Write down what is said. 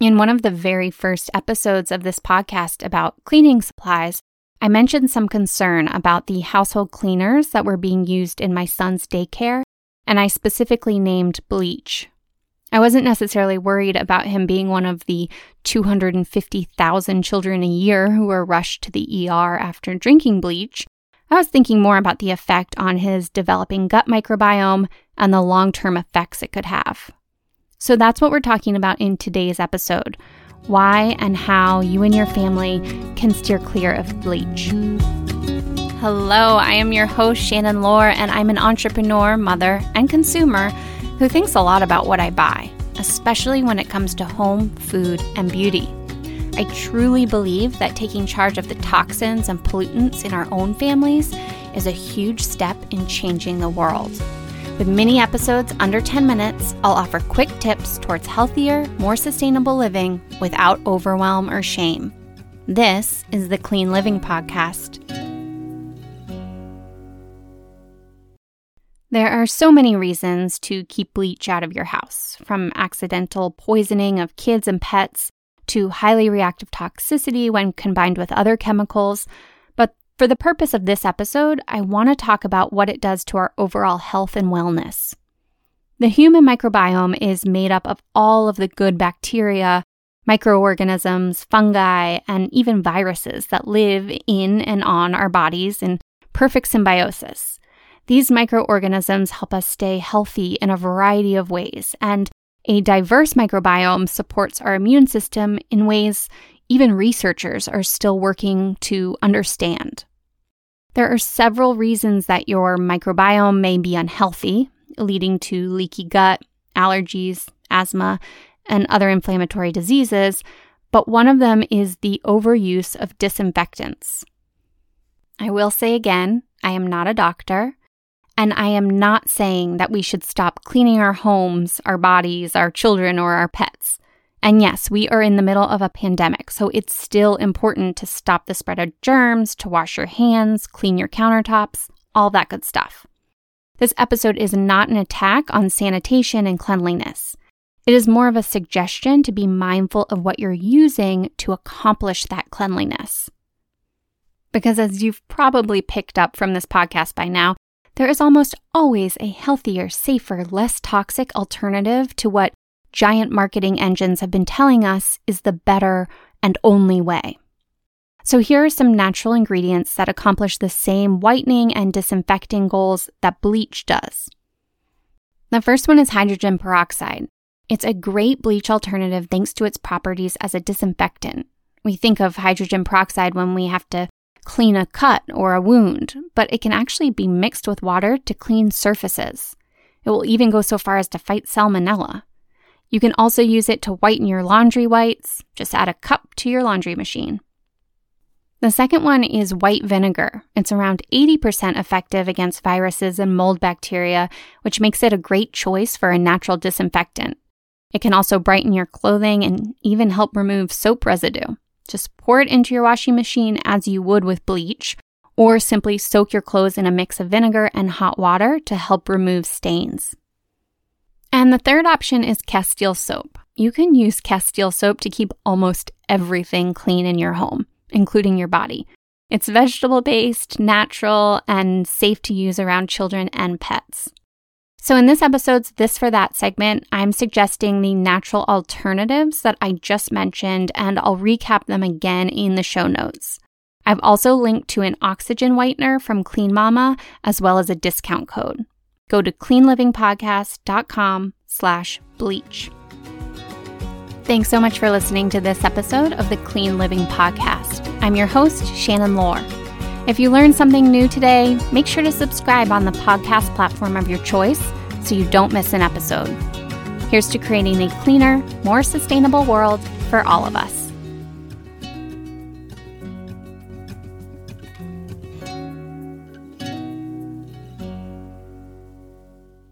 In one of the very first episodes of this podcast about cleaning supplies, I mentioned some concern about the household cleaners that were being used in my son's daycare, and I specifically named bleach. I wasn't necessarily worried about him being one of the 250,000 children a year who are rushed to the ER after drinking bleach. I was thinking more about the effect on his developing gut microbiome and the long term effects it could have. So that's what we're talking about in today's episode why and how you and your family can steer clear of bleach. Hello, I am your host, Shannon Lohr, and I'm an entrepreneur, mother, and consumer who thinks a lot about what I buy, especially when it comes to home, food, and beauty. I truly believe that taking charge of the toxins and pollutants in our own families is a huge step in changing the world. With mini episodes under 10 minutes, I'll offer quick tips towards healthier, more sustainable living without overwhelm or shame. This is the Clean Living Podcast. There are so many reasons to keep bleach out of your house, from accidental poisoning of kids and pets to highly reactive toxicity when combined with other chemicals for the purpose of this episode, I want to talk about what it does to our overall health and wellness. The human microbiome is made up of all of the good bacteria, microorganisms, fungi, and even viruses that live in and on our bodies in perfect symbiosis. These microorganisms help us stay healthy in a variety of ways, and a diverse microbiome supports our immune system in ways even researchers are still working to understand. There are several reasons that your microbiome may be unhealthy, leading to leaky gut, allergies, asthma, and other inflammatory diseases, but one of them is the overuse of disinfectants. I will say again, I am not a doctor, and I am not saying that we should stop cleaning our homes, our bodies, our children, or our pets. And yes, we are in the middle of a pandemic, so it's still important to stop the spread of germs, to wash your hands, clean your countertops, all that good stuff. This episode is not an attack on sanitation and cleanliness. It is more of a suggestion to be mindful of what you're using to accomplish that cleanliness. Because as you've probably picked up from this podcast by now, there is almost always a healthier, safer, less toxic alternative to what giant marketing engines have been telling us is the better and only way. So, here are some natural ingredients that accomplish the same whitening and disinfecting goals that bleach does. The first one is hydrogen peroxide. It's a great bleach alternative thanks to its properties as a disinfectant. We think of hydrogen peroxide when we have to clean a cut or a wound, but it can actually be mixed with water to clean surfaces. It will even go so far as to fight salmonella. You can also use it to whiten your laundry whites. Just add a cup to your laundry machine. The second one is white vinegar. It's around 80% effective against viruses and mold bacteria, which makes it a great choice for a natural disinfectant. It can also brighten your clothing and even help remove soap residue. Just pour it into your washing machine as you would with bleach, or simply soak your clothes in a mix of vinegar and hot water to help remove stains. And the third option is Castile soap. You can use Castile soap to keep almost everything clean in your home, including your body. It's vegetable based, natural, and safe to use around children and pets. So, in this episode's This for That segment, I'm suggesting the natural alternatives that I just mentioned, and I'll recap them again in the show notes. I've also linked to an oxygen whitener from Clean Mama, as well as a discount code go to cleanlivingpodcast.com slash bleach. Thanks so much for listening to this episode of the Clean Living Podcast. I'm your host, Shannon Lohr. If you learned something new today, make sure to subscribe on the podcast platform of your choice so you don't miss an episode. Here's to creating a cleaner, more sustainable world for all of us.